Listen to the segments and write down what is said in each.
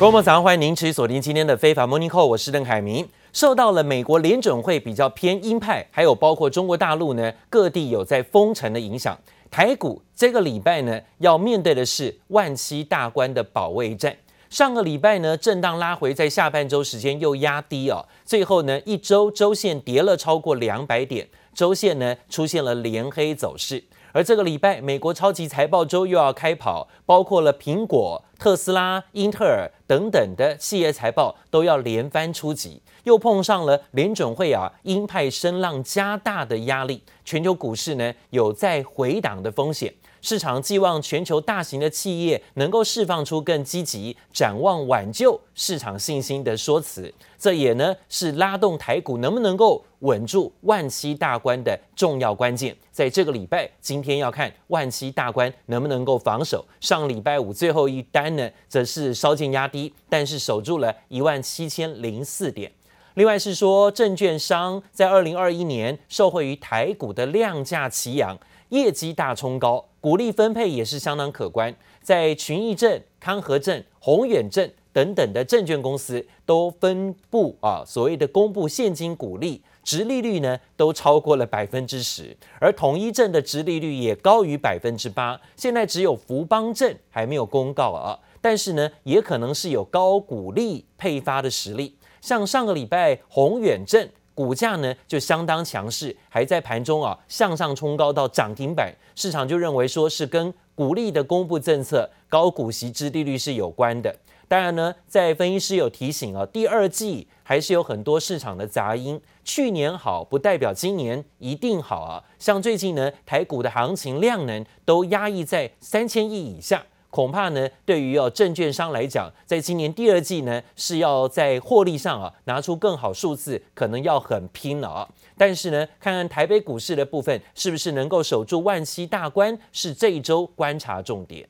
各位早上欢迎您持续锁定今天的非法 Morning Call，我是邓凯明。受到了美国联准会比较偏鹰派，还有包括中国大陆呢各地有在封城的影响，台股这个礼拜呢要面对的是万七大关的保卫战。上个礼拜呢震荡拉回，在下半周时间又压低哦，最后呢一周周线跌了超过两百点，周线呢出现了连黑走势。而这个礼拜，美国超级财报周又要开跑，包括了苹果、特斯拉、英特尔等等的企业财报都要连番出击，又碰上了联准会啊鹰派声浪加大的压力，全球股市呢有在回档的风险。市场寄望全球大型的企业能够释放出更积极、展望挽救市场信心的说辞，这也呢是拉动台股能不能够稳住万七大关的重要关键。在这个礼拜，今天要看万七大关能不能够防守。上礼拜五最后一单呢，则是稍见压低，但是守住了一万七千零四点。另外是说，证券商在二零二一年受惠于台股的量价齐扬。业绩大冲高，股利分配也是相当可观。在群益证、康和证、宏远证等等的证券公司都分布啊，所谓的公布现金股利，殖利率呢都超过了百分之十，而统一证的殖利率也高于百分之八。现在只有福邦证还没有公告啊，但是呢，也可能是有高股利配发的实力。像上个礼拜宏远证。股价呢就相当强势，还在盘中啊向上冲高到涨停板，市场就认为说是跟股利的公布政策、高股息、支利率是有关的。当然呢，在分析师有提醒啊，第二季还是有很多市场的杂音，去年好不代表今年一定好啊。像最近呢，台股的行情量能都压抑在三千亿以下。恐怕呢，对于哦证券商来讲，在今年第二季呢，是要在获利上啊拿出更好数字，可能要很拼了啊。但是呢，看看台北股市的部分，是不是能够守住万七大关，是这一周观察重点。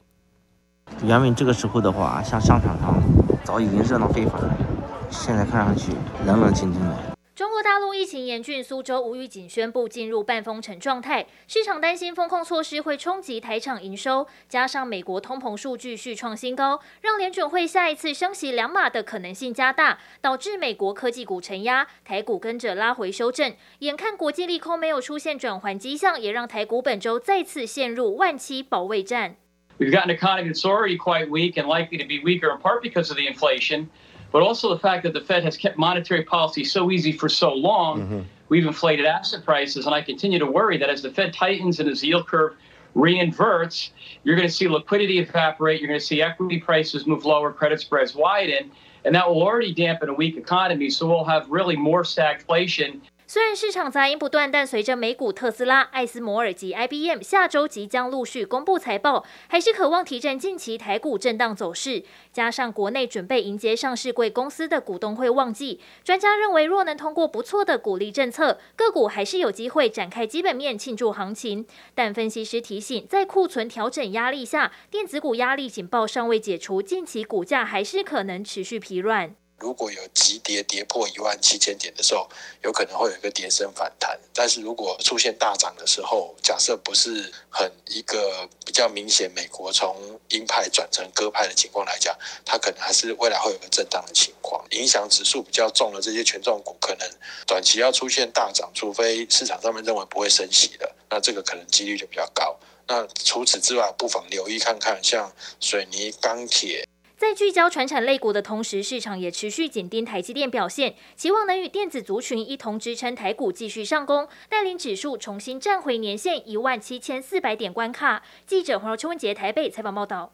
原本这个时候的话，像商场上早已经热闹非凡了，现在看上去冷冷清清的。中国大陆疫情严峻，苏州无预警宣布进入半封城状态，市场担心封控措施会冲击台厂营收，加上美国通膨数据续创新高，让联准会下一次升息两码的可能性加大，导致美国科技股承压，台股跟着拉回修正。眼看国际利空没有出现转缓迹象，也让台股本周再次陷入万七保卫战。We've got an economy that's already quite weak and likely to be weaker in part because of the inflation. But also the fact that the Fed has kept monetary policy so easy for so long, mm-hmm. we've inflated asset prices. And I continue to worry that as the Fed tightens and as the yield curve reinverts, you're going to see liquidity evaporate. You're going to see equity prices move lower, credit spreads widen, and that will already dampen a weak economy. So we'll have really more stagflation. 虽然市场杂音不断，但随着美股特斯拉、艾斯摩尔及 IBM 下周即将陆续公布财报，还是渴望提振近期台股震荡走势。加上国内准备迎接上市柜公司的股东会旺季，专家认为若能通过不错的股利政策，个股还是有机会展开基本面庆祝行情。但分析师提醒，在库存调整压力下，电子股压力警报尚未解除，近期股价还是可能持续疲软。如果有急跌跌破一万七千点的时候，有可能会有一个跌升反弹。但是如果出现大涨的时候，假设不是很一个比较明显，美国从鹰派转成鸽派的情况来讲，它可能还是未来会有个震荡的情况。影响指数比较重的这些权重股，可能短期要出现大涨，除非市场上面认为不会升息的，那这个可能几率就比较高。那除此之外，不妨留意看看，像水泥、钢铁。在聚焦传产类股的同时，市场也持续紧盯台积电表现，期望能与电子族群一同支撑台股继续上攻，带领指数重新站回年线一万七千四百点关卡。记者黄秋文杰台北采访报道。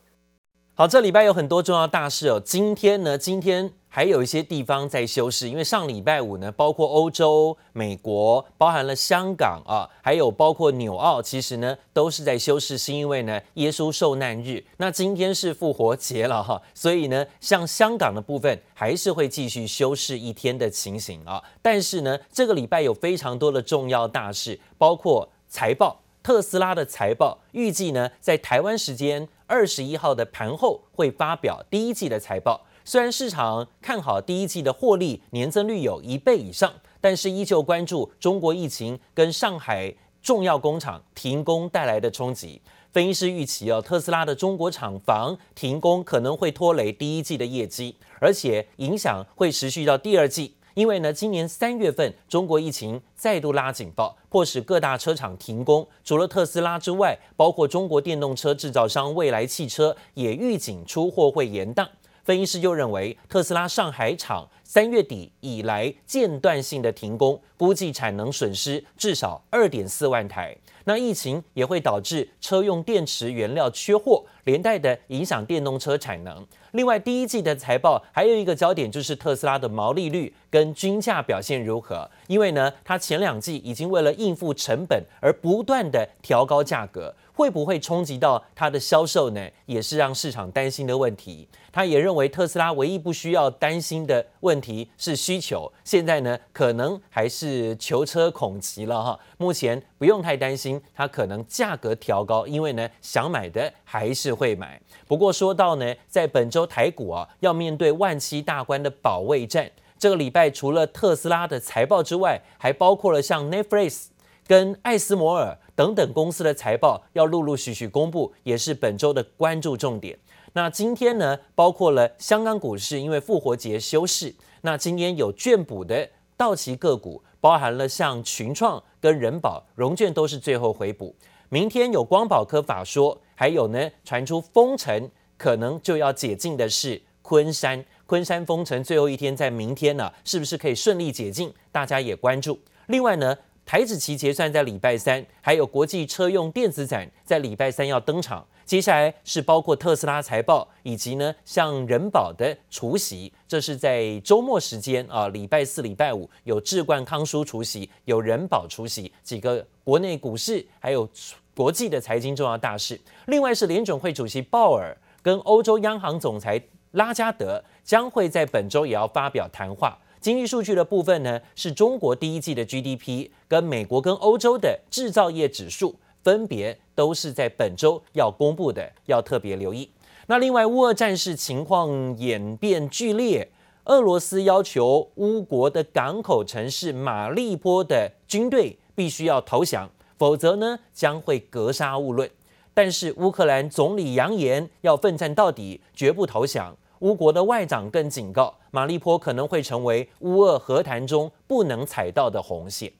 好，这礼拜有很多重要大事哦。今天呢，今天还有一些地方在休市，因为上礼拜五呢，包括欧洲、美国，包含了香港啊，还有包括纽澳，其实呢都是在休市，是因为呢耶稣受难日。那今天是复活节了哈，所以呢，像香港的部分还是会继续休市一天的情形啊。但是呢，这个礼拜有非常多的重要大事，包括财报，特斯拉的财报预计呢在台湾时间。二十一号的盘后会发表第一季的财报，虽然市场看好第一季的获利年增率有一倍以上，但是依旧关注中国疫情跟上海重要工厂停工带来的冲击。分析师预期哦，特斯拉的中国厂房停工可能会拖累第一季的业绩，而且影响会持续到第二季。因为呢，今年三月份中国疫情再度拉警报，迫使各大车厂停工。除了特斯拉之外，包括中国电动车制造商蔚来汽车也预警出货会延宕。分析师就认为，特斯拉上海厂三月底以来间断性的停工，估计产能损失至少二点四万台。那疫情也会导致车用电池原料缺货，连带的影响电动车产能。另外，第一季的财报还有一个焦点就是特斯拉的毛利率跟均价表现如何？因为呢，它前两季已经为了应付成本而不断的调高价格。会不会冲击到它的销售呢？也是让市场担心的问题。他也认为特斯拉唯一不需要担心的问题是需求，现在呢可能还是求车恐急了哈。目前不用太担心，它可能价格调高，因为呢想买的还是会买。不过说到呢，在本周台股啊要面对万七大关的保卫战，这个礼拜除了特斯拉的财报之外，还包括了像 Netflix 跟艾斯摩尔。等等公司的财报要陆陆续续公布，也是本周的关注重点。那今天呢，包括了香港股市，因为复活节休市。那今天有券补的道奇个股，包含了像群创跟人保融券都是最后回补。明天有光宝科法说，还有呢传出封城可能就要解禁的是昆山，昆山封城最后一天在明天呢、是不是可以顺利解禁？大家也关注。另外呢。台子期结算在礼拜三，还有国际车用电子展在礼拜三要登场。接下来是包括特斯拉财报，以及呢像人保的除息，这是在周末时间啊，礼拜四、礼拜五有智冠康舒除息，有人保除息，几个国内股市还有国际的财经重要大事。另外是联准会主席鲍尔跟欧洲央行总裁拉加德将会在本周也要发表谈话。经济数据的部分呢，是中国第一季的 GDP，跟美国跟欧洲的制造业指数分别都是在本周要公布的，要特别留意。那另外，乌俄战事情况演变剧烈，俄罗斯要求乌国的港口城市马利波的军队必须要投降，否则呢将会格杀勿论。但是乌克兰总理扬言要奋战到底，绝不投降。乌国的外长更警告，马利坡可能会成为乌俄和谈中不能踩到的红线。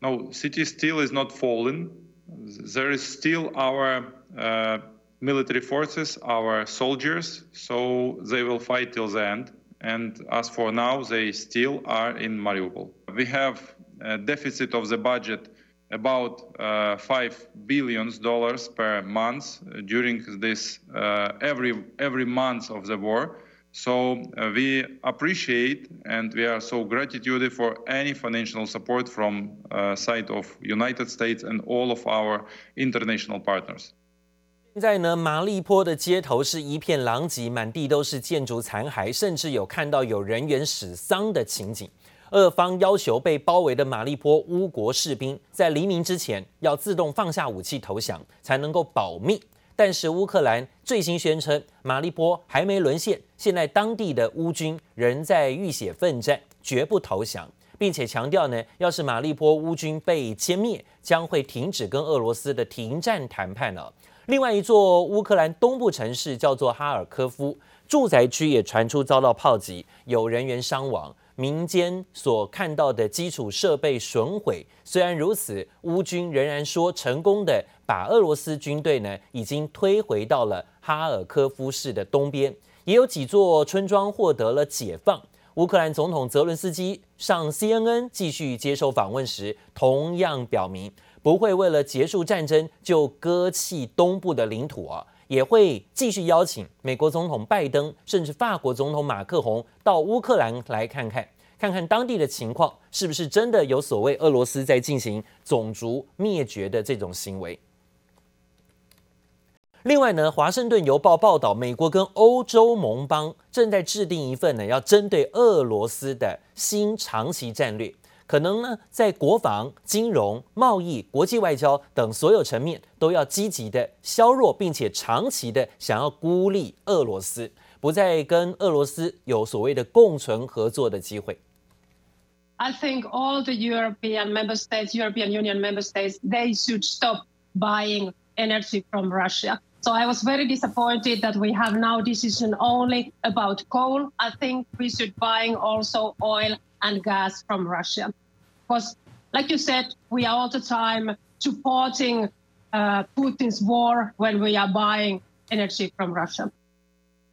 No, city still is not fallen. There is still our uh, military forces, our soldiers, so they will fight till the end. And as for now, they still are in Mariupol. We have a deficit of the budget. About uh, five billion dollars per month during this uh, every every month of the war. So we appreciate and we are so gratitude for any financial support from side of United States and all of our international partners. 现在呢，马利坡的街头是一片狼藉，满地都是建筑残骸，甚至有看到有人员死伤的情景。俄方要求被包围的马利坡乌国士兵在黎明之前要自动放下武器投降，才能够保密。但是乌克兰最新宣称，马利坡还没沦陷，现在当地的乌军仍在浴血奋战，绝不投降，并且强调呢，要是马利坡乌军被歼灭，将会停止跟俄罗斯的停战谈判了。另外一座乌克兰东部城市叫做哈尔科夫，住宅区也传出遭到炮击，有人员伤亡。民间所看到的基础设备损毁，虽然如此，乌军仍然说成功的把俄罗斯军队呢已经推回到了哈尔科夫市的东边，也有几座村庄获得了解放。乌克兰总统泽伦斯基上 CNN 继续接受访问时，同样表明不会为了结束战争就割弃东部的领土啊。也会继续邀请美国总统拜登，甚至法国总统马克宏到乌克兰来看看，看看当地的情况是不是真的有所谓俄罗斯在进行种族灭绝的这种行为。另外呢，《华盛顿邮报》报道，美国跟欧洲盟邦正在制定一份呢要针对俄罗斯的新长期战略。可能呢，在国防、金融、贸易、国际外交等所有层面，都要积极的削弱，并且长期的想要孤立俄罗斯，不再跟俄罗斯有所谓的共存合作的机会。I think all the European member states, European Union member states, they should stop buying energy from Russia. So I was very disappointed that we have now decision only about coal. I think we should buying also oil and gas from Russia. Because like you said, we are all the time supporting uh, Putin's war when we are buying energy from Russia.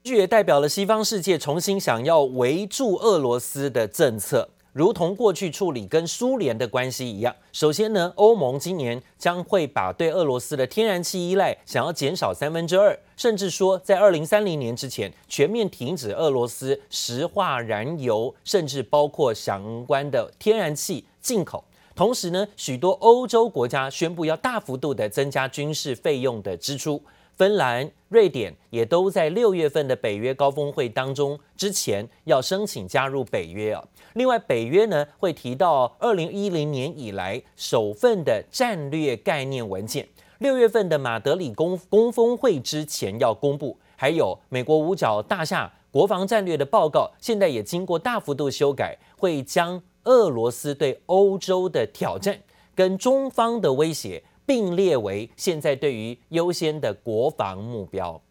这也代表了西方世界重新想要围住俄罗斯的政策， 如同过去处理跟苏联的关系一样。首先呢，欧盟今年将会把对俄罗斯的天然气依赖想要减少三分之二，甚至说在二零三零年之前全面停止俄罗斯石化燃油，甚至包括相关的天然气进口。同时呢，许多欧洲国家宣布要大幅度的增加军事费用的支出。芬兰、瑞典也都在六月份的北约高峰会当中之前要申请加入北约啊。另外，北约呢会提到二零一零年以来首份的战略概念文件，六月份的马德里攻攻峰会之前要公布。还有美国五角大厦国防战略的报告，现在也经过大幅度修改，会将俄罗斯对欧洲的挑战跟中方的威胁。并列为现在对于优先的国防目标，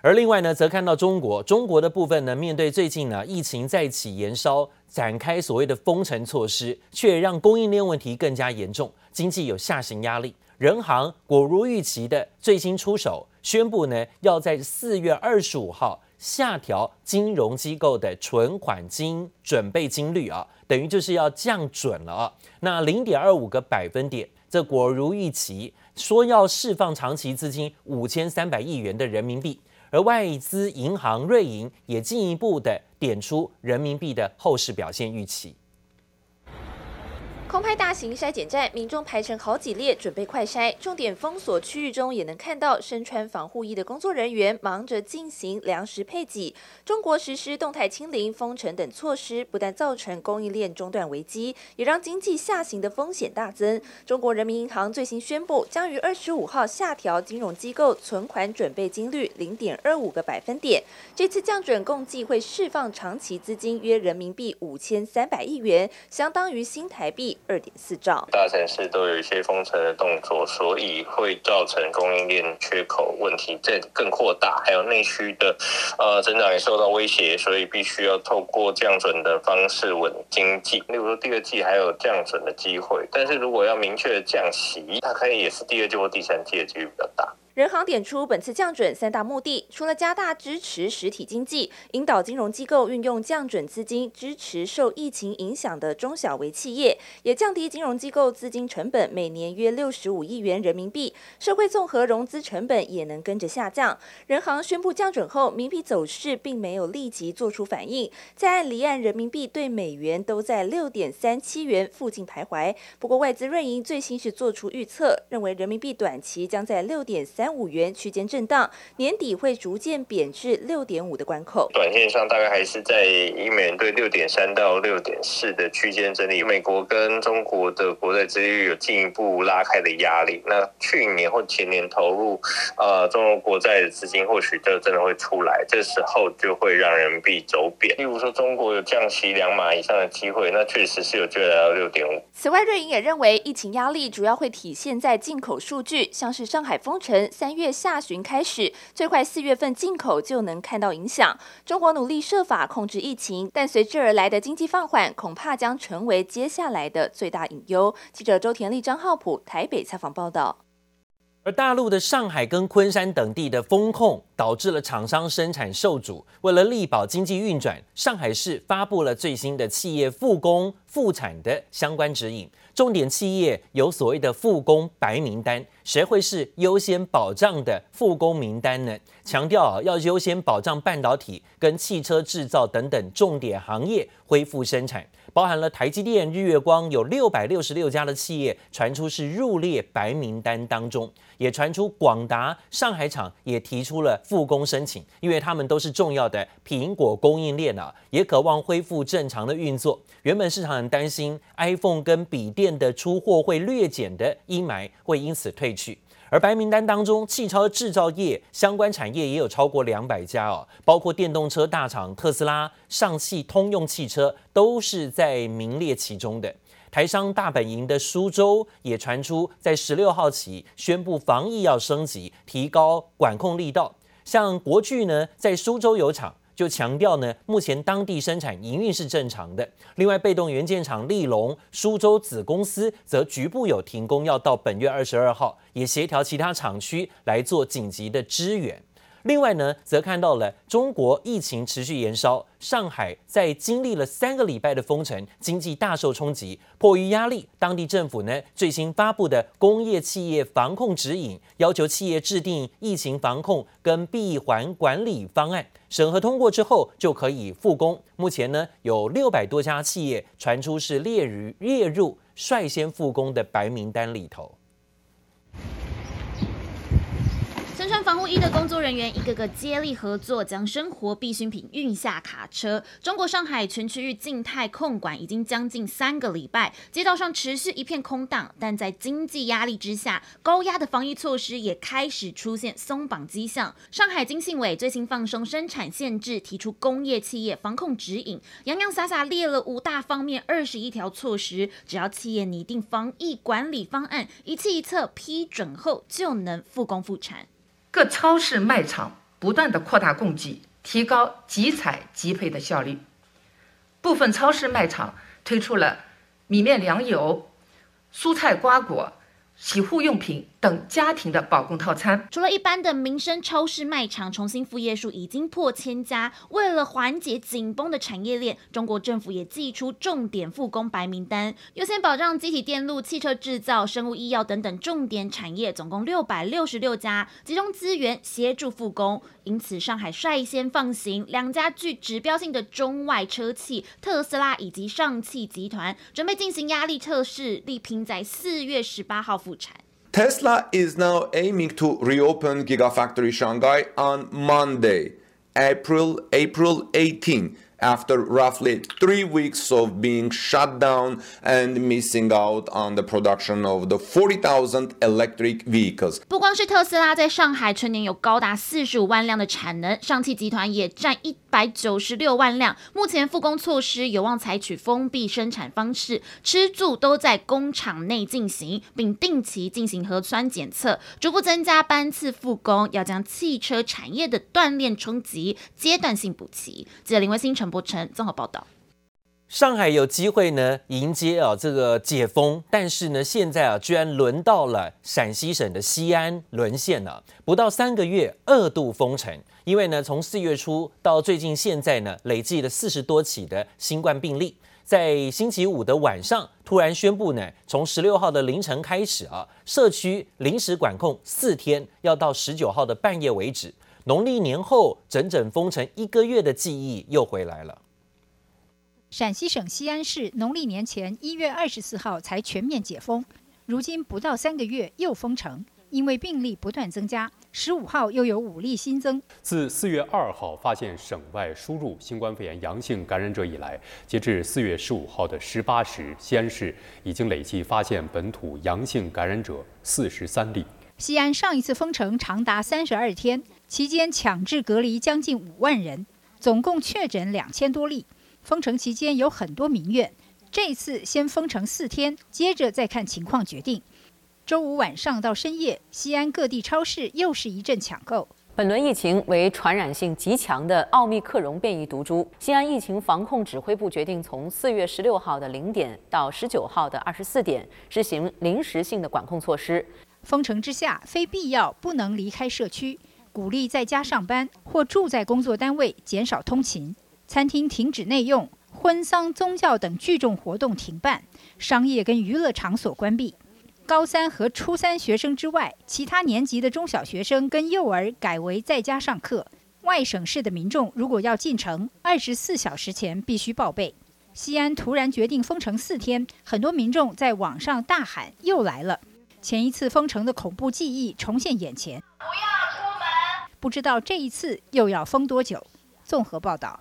而另外呢，则看到中国，中国的部分呢，面对最近呢疫情再起延烧，展开所谓的封城措施，却让供应链问题更加严重，经济有下行压力。人行果如预期的最新出手，宣布呢要在四月二十五号下调金融机构的存款金准备金率啊。等于就是要降准了啊，那零点二五个百分点，这果如预期，说要释放长期资金五千三百亿元的人民币，而外资银行瑞银也进一步的点出人民币的后市表现预期。空拍大型筛检站，民众排成好几列，准备快筛。重点封锁区域中，也能看到身穿防护衣的工作人员忙着进行粮食配给。中国实施动态清零、封城等措施，不但造成供应链中断危机，也让经济下行的风险大增。中国人民银行最新宣布，将于二十五号下调金融机构存款准备金率零点二五个百分点。这次降准共计会释放长期资金约人民币五千三百亿元，相当于新台币。二点四兆，大城市都有一些封城的动作，所以会造成供应链缺口问题再更扩大，还有内需的呃增长也受到威胁，所以必须要透过降准的方式稳经济。例如说第二季还有降准的机会，但是如果要明确降息，大概也是第二季或第三季的几率比较大。人行点出本次降准三大目的，除了加大支持实体经济，引导金融机构运用降准资金支持受疫情影响的中小微企业，也降低金融机构资金成本，每年约六十五亿元人民币，社会综合融资成本也能跟着下降。人行宣布降准后，民币走势并没有立即做出反应，在离岸人民币对美元都在六点三七元附近徘徊。不过外资瑞银最新是做出预测，认为人民币短期将在六点。五元区间震荡，年底会逐渐贬至六点五的关口。短线上大概还是在一美元兑六点三到六点四的区间整理。美国跟中国的国债殖利率有进一步拉开的压力。那去年或前年投入呃中国国债的资金，或许就真的会出来，这时候就会让人民币走贬。例如说中国有降息两码以上的机会，那确实是有机会来到六点五。此外，瑞银也认为疫情压力主要会体现在进口数据，像是上海封城。三月下旬开始，最快四月份进口就能看到影响。中国努力设法控制疫情，但随之而来的经济放缓，恐怕将成为接下来的最大隐忧。记者周田丽、张浩普台北采访报道。而大陆的上海跟昆山等地的封控，导致了厂商生产受阻。为了力保经济运转，上海市发布了最新的企业复工复产的相关指引。重点企业有所谓的复工白名单，谁会是优先保障的复工名单呢？强调啊，要优先保障半导体跟汽车制造等等重点行业恢复生产。包含了台积电、日月光，有六百六十六家的企业传出是入列白名单当中，也传出广达上海厂也提出了复工申请，因为他们都是重要的苹果供应链啊，也渴望恢复正常的运作。原本市场很担心 iPhone 跟笔电的出货会略减的阴霾会因此退去。而白名单当中，汽车制造业相关产业也有超过两百家哦，包括电动车大厂特斯拉、上汽通用汽车都是在名列其中的。台商大本营的苏州也传出，在十六号起宣布防疫要升级，提高管控力道。像国巨呢，在苏州有厂。就强调呢，目前当地生产营运是正常的。另外，被动元件厂利隆苏州子公司则局部有停工，要到本月二十二号，也协调其他厂区来做紧急的支援。另外呢，则看到了中国疫情持续延烧，上海在经历了三个礼拜的封城，经济大受冲击。迫于压力，当地政府呢最新发布的工业企业防控指引，要求企业制定疫情防控跟闭环管理方案，审核通过之后就可以复工。目前呢，有六百多家企业传出是列于列入率先复工的白名单里头。身穿防护衣的工作人员一个个接力合作，将生活必需品运下卡车。中国上海全区域静态控管已经将近三个礼拜，街道上持续一片空荡。但在经济压力之下，高压的防疫措施也开始出现松绑迹象。上海经信委最新放松生产限制，提出工业企业防控指引，洋洋洒洒列了五大方面二十一条措施，只要企业拟定防疫管理方案，一次一策批准后，就能复工复产。各超市卖场不断的扩大供给，提高集采集配的效率。部分超市卖场推出了米面粮油、蔬菜瓜果、洗护用品等家庭的保供套餐。除了一般的民生超市卖场，重新复业数已经破千家。为了缓解紧绷的产业链，中国政府也祭出重点复工白名单，优先保障机体电路、汽车制造、生物医药等等重点产业，总共六百六十六家，集中资源协助复工。因此，上海率先放行两家具指标性的中外车企特斯拉以及上汽集团，准备进行压力测试，力拼在四月十八号复产。Tesla is now aiming to reopen Gigafactory Shanghai on Monday, April April 18. After roughly three weeks of being shut down and missing out on the production of the 40,000 electric vehicles，不光是特斯拉在上海全年有高达四十五万辆的产能，上汽集团也占一 百九十六万辆。目前复工措施有望采取封闭生产方式，吃住都在工厂内进行，并定期进行核酸检测，逐步增加班次复工，要将汽车产业的锻炼冲击阶段性补齐。记者林威新陈博成综合报道，上海有机会呢迎接啊这个解封，但是呢现在啊居然轮到了陕西省的西安沦陷了，不到三个月二度封城，因为呢从四月初到最近现在呢累计了四十多起的新冠病例，在星期五的晚上突然宣布呢从十六号的凌晨开始啊社区临时管控四天，要到十九号的半夜为止。农历年后整整封城一个月的记忆又回来了。陕西省西安市农历年前一月二十四号才全面解封，如今不到三个月又封城，因为病例不断增加，十五号又有五例新增。自四月二号发现省外输入新冠肺炎阳性感染者以来，截至四月十五号的十八时，西安市已经累计发现本土阳性感染者四十三例。西安上一次封城长达三十二天。期间强制隔离将近五万人，总共确诊两千多例。封城期间有很多民怨，这次先封城四天，接着再看情况决定。周五晚上到深夜，西安各地超市又是一阵抢购。本轮疫情为传染性极强的奥密克戎变异毒株，西安疫情防控指挥部决定从四月十六号的零点到十九号的二十四点实行临时性的管控措施。封城之下，非必要不能离开社区。鼓励在家上班或住在工作单位，减少通勤。餐厅停止内用，婚丧、宗教等聚众活动停办，商业跟娱乐场所关闭。高三和初三学生之外，其他年级的中小学生跟幼儿改为在家上课。外省市的民众如果要进城，二十四小时前必须报备。西安突然决定封城四天，很多民众在网上大喊：“又来了！”前一次封城的恐怖记忆重现眼前。不要出门。不知道这一次又要封多久？综合报道。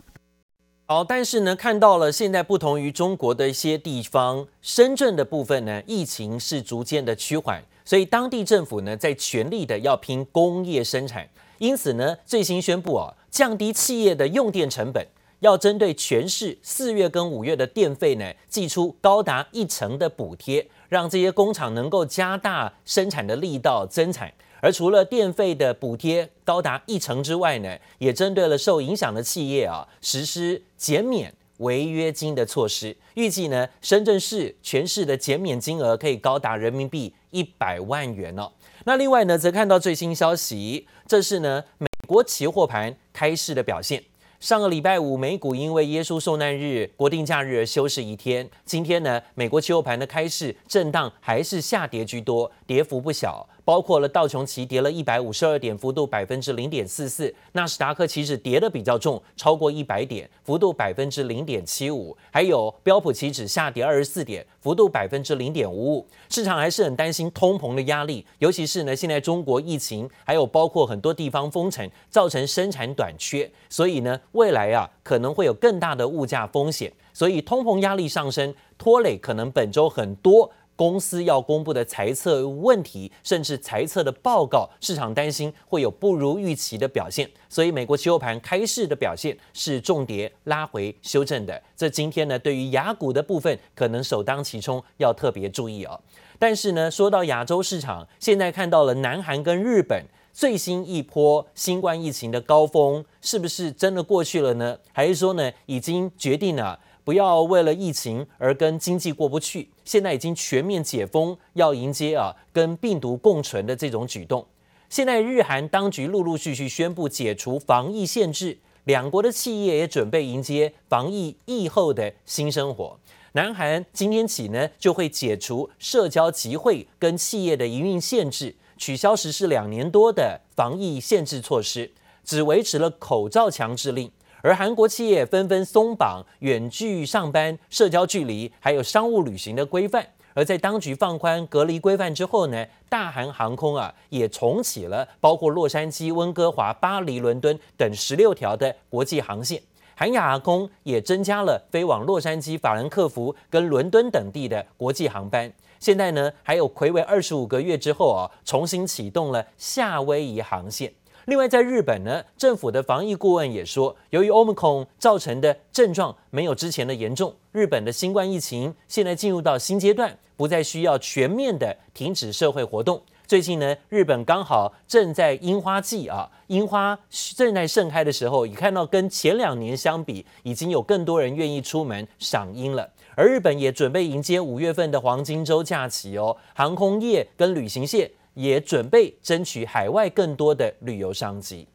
好，但是呢，看到了现在不同于中国的一些地方，深圳的部分呢，疫情是逐渐的趋缓。所以当地政府呢在全力的要拼工业生产，因此呢最新宣布啊降低企业的用电成本，要针对全市四月跟五月的电费呢寄出高达一成的补贴，让这些工厂能够加大生产的力道增产。而除了电费的补贴高达一成之外呢，也针对了受影响的企业啊实施减免违约金的措施。预计呢，深圳市全市的减免金额可以高达人民币一百万元哦。那另外呢，则看到最新消息，这是呢美国期货盘开市的表现。上个礼拜五，美股因为耶稣受难日国定假日而休市一天。今天呢，美国期货盘的开市震荡还是下跌居多，跌幅不小。包括了道琼期跌了一百五十二点，幅度百分之零点四四；纳斯达克其实跌的比较重，超过一百点，幅度百分之零点七五；还有标普期指下跌二十四点，幅度百分之零点五五。市场还是很担心通膨的压力，尤其是呢，现在中国疫情，还有包括很多地方封城，造成生产短缺，所以呢，未来啊可能会有更大的物价风险，所以通膨压力上升，拖累可能本周很多。公司要公布的财测问题，甚至财测的报告，市场担心会有不如预期的表现，所以美国期货盘开市的表现是重跌拉回修正的。这今天呢，对于雅股的部分可能首当其冲，要特别注意哦。但是呢，说到亚洲市场，现在看到了南韩跟日本最新一波新冠疫情的高峰，是不是真的过去了呢？还是说呢，已经决定了？不要为了疫情而跟经济过不去。现在已经全面解封，要迎接啊跟病毒共存的这种举动。现在日韩当局陆陆续续宣布解除防疫限制，两国的企业也准备迎接防疫疫后的新生活。南韩今天起呢就会解除社交集会跟企业的营运限制，取消实施两年多的防疫限制措施，只维持了口罩强制令。而韩国企业纷纷松绑远距上班、社交距离，还有商务旅行的规范。而在当局放宽隔离规范之后呢，大韩航空啊也重启了包括洛杉矶、温哥华、巴黎、伦敦等十六条的国际航线。韩亚航空也增加了飞往洛杉矶、法兰克福跟伦敦等地的国际航班。现在呢，还有睽违二十五个月之后啊，重新启动了夏威夷航线。另外，在日本呢，政府的防疫顾问也说，由于 Omicron 造成的症状没有之前的严重，日本的新冠疫情现在进入到新阶段，不再需要全面的停止社会活动。最近呢，日本刚好正在樱花季啊，樱花正在盛开的时候，已看到跟前两年相比，已经有更多人愿意出门赏樱了。而日本也准备迎接五月份的黄金周假期哦，航空业跟旅行业。也准备争取海外更多的旅游商机。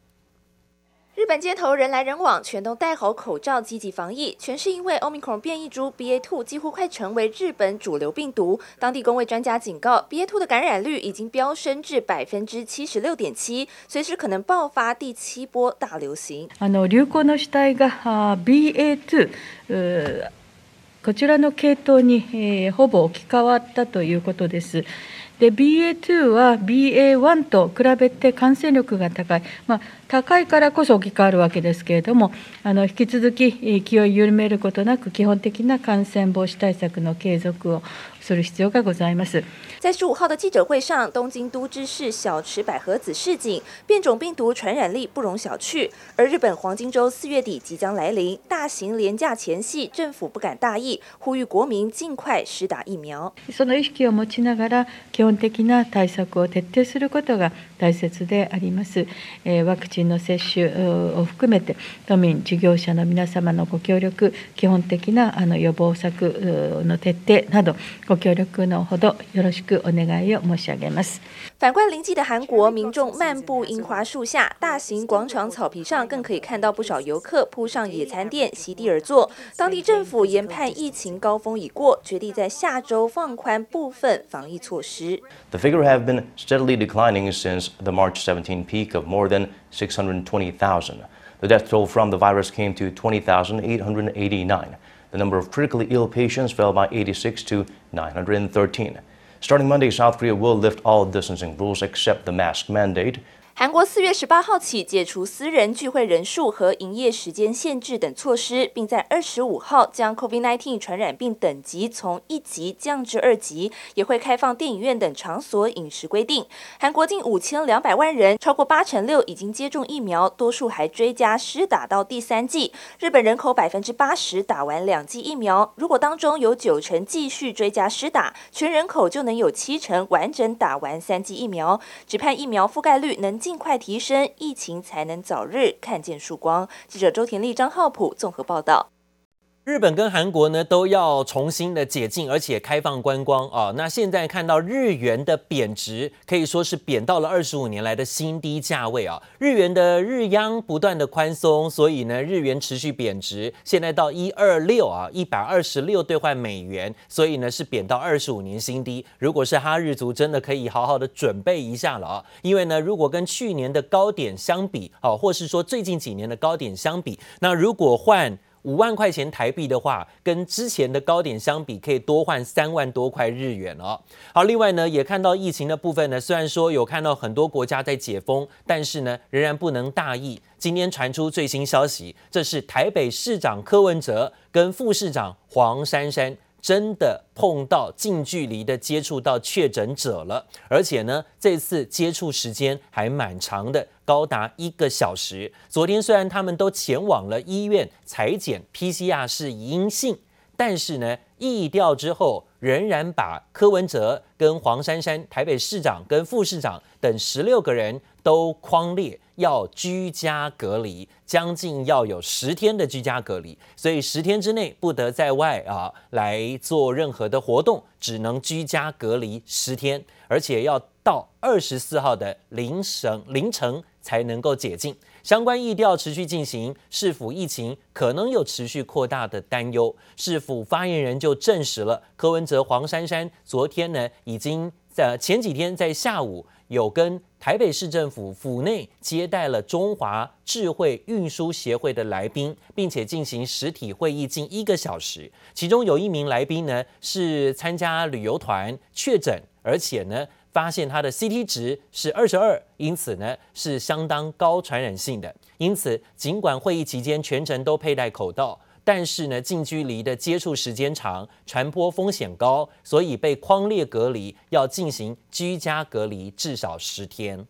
日本街头人来人往，全都戴好口罩，积极防疫。全是因为 Omicron 变异株 BA.2 几乎快成为日本主流病毒。当地公卫专家警告，BA.2 的感染率已经飙升至百分之七十六点七，随时可能爆发第七波大流行。あの流行の主体が BA.2、 こちらの系統にえほぼ置き換わったということです。で BA.2 は BA.1 と比べて感染力が高い、まあ、高いからこそ置き換わるわけですけれども、あの引き続き気を緩めることなく、基本的な感染防止対策の継続をする必要がございます。在十五号的记者会上，东京都知事小池百合子示警，变种病毒传染力不容小觑。而日本黄金周四月底即将来临，大型连假前夕，政府不敢大意，呼吁国民尽快施打疫苗。その意识を持ちながら、基本的な対策を彻底することが大切であります。ワクチンの接种を含めて、都民、事业者の皆様のご协力、基本的なあの予防策の彻底など、ご协力のほどよろしくお愿いを申し上げます。反观邻近的韩国，民众漫步樱花树下，大型广场草皮上更可以看到不少游客铺上野餐垫，席地而坐。当地政府研判疫情高峰已过，决定在下周放宽部分防疫措施。The figure have been steadily declining since the March 17 peak of more than 620,000. The death toll from the virus came to 20,889. The number of critically ill patients fell by 86 to 913. Starting Monday, South Korea will lift all distancing rules except the mask mandate. 韩国四月十八号起解除私人聚会人数和营业时间限制等措施，并在二十五号将 COVID-19 传染病等级从一级降至二级，也会开放电影院等场所饮食规定。韩国近五千两百万人，超过八成六已经接种疫苗，多数还追加施打到第三剂。日本人口百分之八十打完两剂疫苗，如果当中有九成继续追加施打，全人口就能有七成完整打完三剂疫苗。只盼疫苗覆盖率能。尽快提升，疫情才能早日看见曙光。记者周田丽、张浩普综合报道。日本跟韩国呢都要重新的解禁，而且开放观光啊。那现在看到日元的贬值，可以说是贬到了二十五年来的新低价位啊。日元的日央不断的宽松，所以呢日元持续贬值，现在到一二六啊，一百二十六兑换美元，所以呢是贬到二十五年新低。如果是哈日族，真的可以好好的准备一下了啊，因为呢如果跟去年的高点相比，啊，或是说最近几年的高点相比，那如果换五万块钱台币的话，跟之前的高点相比，可以多换三万多块日元哦。好，另外呢，也看到疫情的部分呢，虽然说有看到很多国家在解封，但是呢，仍然不能大意。今天传出最新消息，这是台北市长柯文哲跟副市长黄珊珊。真的碰到近距离的接触到确诊者了，而且呢，这次接触时间还蛮长的，高达一个小时。昨天虽然他们都前往了医院采检，PCR 是阴性，但是呢，疫调之后仍然把柯文哲跟黄珊珊、台北市长跟副市长等十六个人都框列。要居家隔离，将近要有十天的居家隔离，所以十天之内不得在外啊来做任何的活动，只能居家隔离十天，而且要到二十四号的凌晨凌晨才能够解禁。相关疫调持续进行，市府疫情可能有持续扩大的担忧。市府发言人就证实了，柯文哲、黄珊珊昨天呢已经在前几天在下午有跟。台北市政府府内接待了中华智慧运输协会的来宾，并且进行实体会议近一个小时。其中有一名来宾呢是参加旅游团确诊，而且呢发现它的 CT 值是二十二，因此呢是相当高传染性的。因此，尽管会议期间全程都佩戴口罩。但是呢，近距离的接触时间长，传播风险高，所以被框列隔离，要进行居家隔离至少十天。